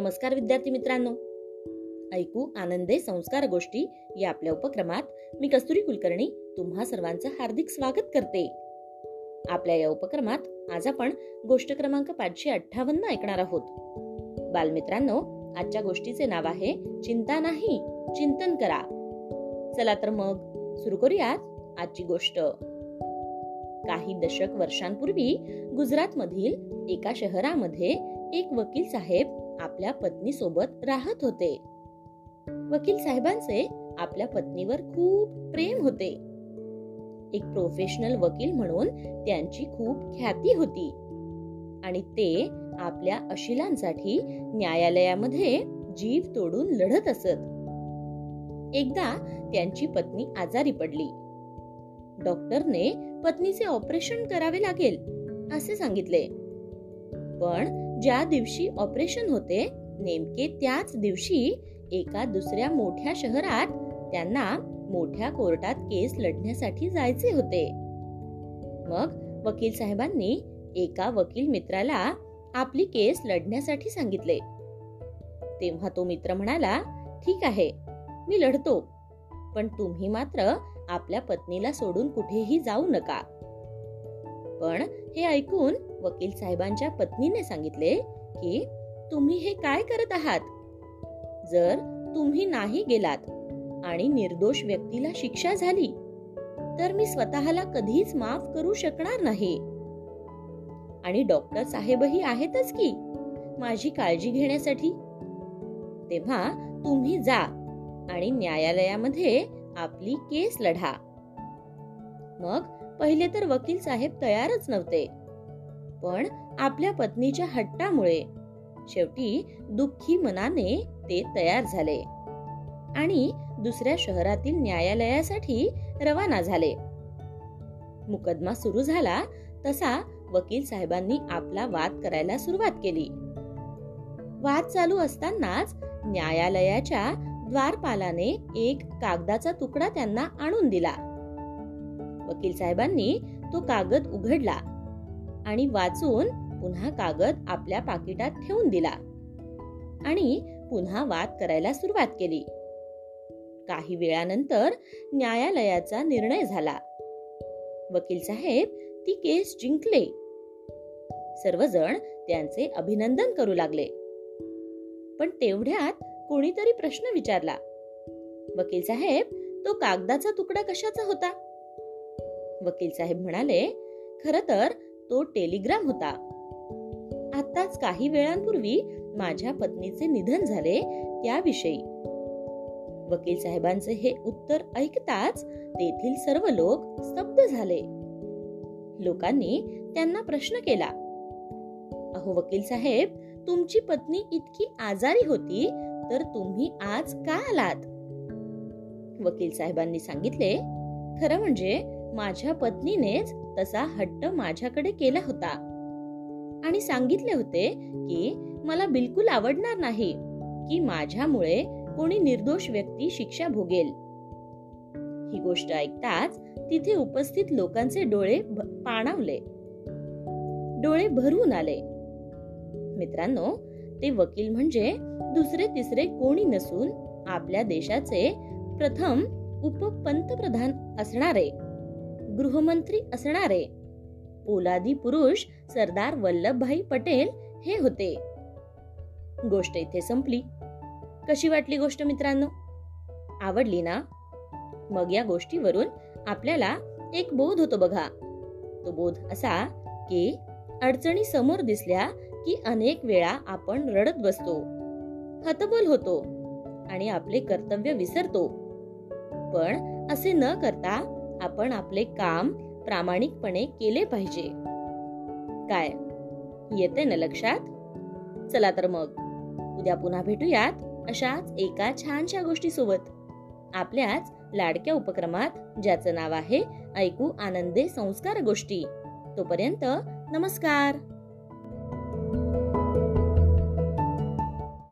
नमस्कार विद्यार्थी मित्रांनो. ऐकू आनंदे संस्कार गोष्टी या आपल्या उपक्रमात मी कस्तुरी कुलकर्णी तुम्हा सर्वांचं हार्दिक स्वागत करते. आपल्या या उपक्रमात आज आपण गोष्ट क्रमांक पाचशे अठ्ठावन्न ऐकणार आहोत. बालमित्रांनो आजच्या गोष्टीचे नाव आहे चिंता नाही चिंतन करा. चला तर मग सुरू करूयात आजची गोष्ट. काही दशक वर्षांपूर्वी गुजरात मधील एका शहरामध्ये एक वकील साहेब आपल्या पत्नीसोबत राहत होते. वकील साहेबांचे आपल्या पत्नीवर खूप प्रेम होते. एक प्रोफेशनल वकील म्हणून त्यांची खूप ख्याती होती. आणि ते आपल्या अशिलांसाठी न्यायालयामध्ये जीव तोडून लढत असत. एकदा त्यांची पत्नी आजारी पडली. डॉक्टरने पत्नीचे ऑपरेशन करावे लागेल असे सांगितले. पण ज्या दिवशी ऑपरेशन होते नेमके त्याच दिवशी एका दुसऱ्या मोठ्या शहरात त्यांना मोठ्या कोर्टात केस लढण्यासाठी जायचे होते. मग वकील साहेबांनी एका वकील मित्राला आपली केस लढण्यासाठी सांगितले. तेव्हा तो मित्र म्हणाला ठीक आहे मी लढतो. पण तुम्ही मात्र आपल्या पत्नीला सोडून कुठेही जाऊ नका. पण हे ऐकून वकील साहेबांच्या पत्नीने सांगितले की तुम्ही हे काय करत आहात? जर तुम्ही नाही गेलात आणि निर्दोष व्यक्तीला शिक्षा झाली तर मी स्वतःला कधीच माफ करू शकणार नाही. आणि डॉक्टर साहेबही आहेतच की माझी काळजी घेण्यासाठी? तेव्हा तुम्ही जा आणि न्यायालयामध्ये आपली केस लढा. मग पहिले तर वकील साहेब तयारच नव्हते. पण आपल्या पत्नीच्या हट्टामुळे शेवटी दुःखी मनाने ते तयार झाले. आणि दुसऱ्या शहरातील न्यायालयासाठी रवाना झाले. मुकदमा सुरू झाला तसा वकील साहेबांनी आपला वाद करायला सुरुवात केली. वाद चालू असतानाच न्यायालयाच्या द्वारपालाने एक कागदाचा तुकडा त्यांना आणून दिला. वकील साहेबांनी तो कागद उघडला आणि वाचून पुन्हा कागद आपल्या पाकिटात ठेवून दिला आणि पुन्हा वाद करायला सुरुवात केली. काही वेळानंतर न्यायालयाचा निर्णय झाला. वकील साहेब ती केस जिंकले. सर्वजण त्यांचे अभिनंदन करू लागले. पण तेवढ्यात कोणीतरी प्रश्न विचारला. वकील साहेब तो कागदाचा तुकडा कशाचा होता? वकील साहेब म्हणाले खर तर तो टेलिग्राम होता. आताच काही वेळांपूर्वी माझ्या पत्नीचे निधन झाले त्याविषयी. वकील साहेबांचे हे उत्तर ऐकताच तेथील सर्व लोक स्तब्ध झाले. लोकांनी त्यांना प्रश्न केला अहो वकील साहेब तुमची पत्नी इतकी आजारी होती तर तुम्ही आज का आलात? वकील साहेबांनी सांगितले खरं म्हणजे माझ्या पत्नीनेच तसा हट्ट माझ्याकडे केला होता. आणि सांगितले होते की मला बिलकुल आवडणार नाही की माझ्यामुळे कोणी निर्दोष व्यक्ती शिक्षा भोगेल. ही गोष्ट ऐकताच तिथे उपस्थित लोकांचे डोळे पाणावले. डोळे भरून आले. मित्रांनो ते वकील म्हणजे दुसरे तिसरे कोणी नसून आपल्या देशाचे प्रथम उपपंतप्रधान असणारे गृहमंत्री असणारे. पोलादी पुरुष सरदार वल्लभभाई पटेल हे होते. गोष्ट इथे संपली. कशी वाटली गोष्ट मित्रांनो? आवडली ना? मग या गोष्टीवरून आपल्याला एक बोध होतो बघा. तो बोध असा की अडचणी समोर दिसल्या की अनेक वेळा आपण रडत बसतो. हतबल होतो आणि आपले कर्तव्य विसरतो. पण असे न करता आपण आपले काम प्रामाणिकपणे केले पाहिजे. काय? येते ना लक्षात? चला तर मग. उद्या पुन्हा भेटूयात अशाच एका छानशा गोष्टी सोबत आपल्याच लाडक्या उपक्रमात ज्याचं नाव आहे ऐकू आनंदे संस्कार गोष्टी. तोपर्यंत नमस्कार!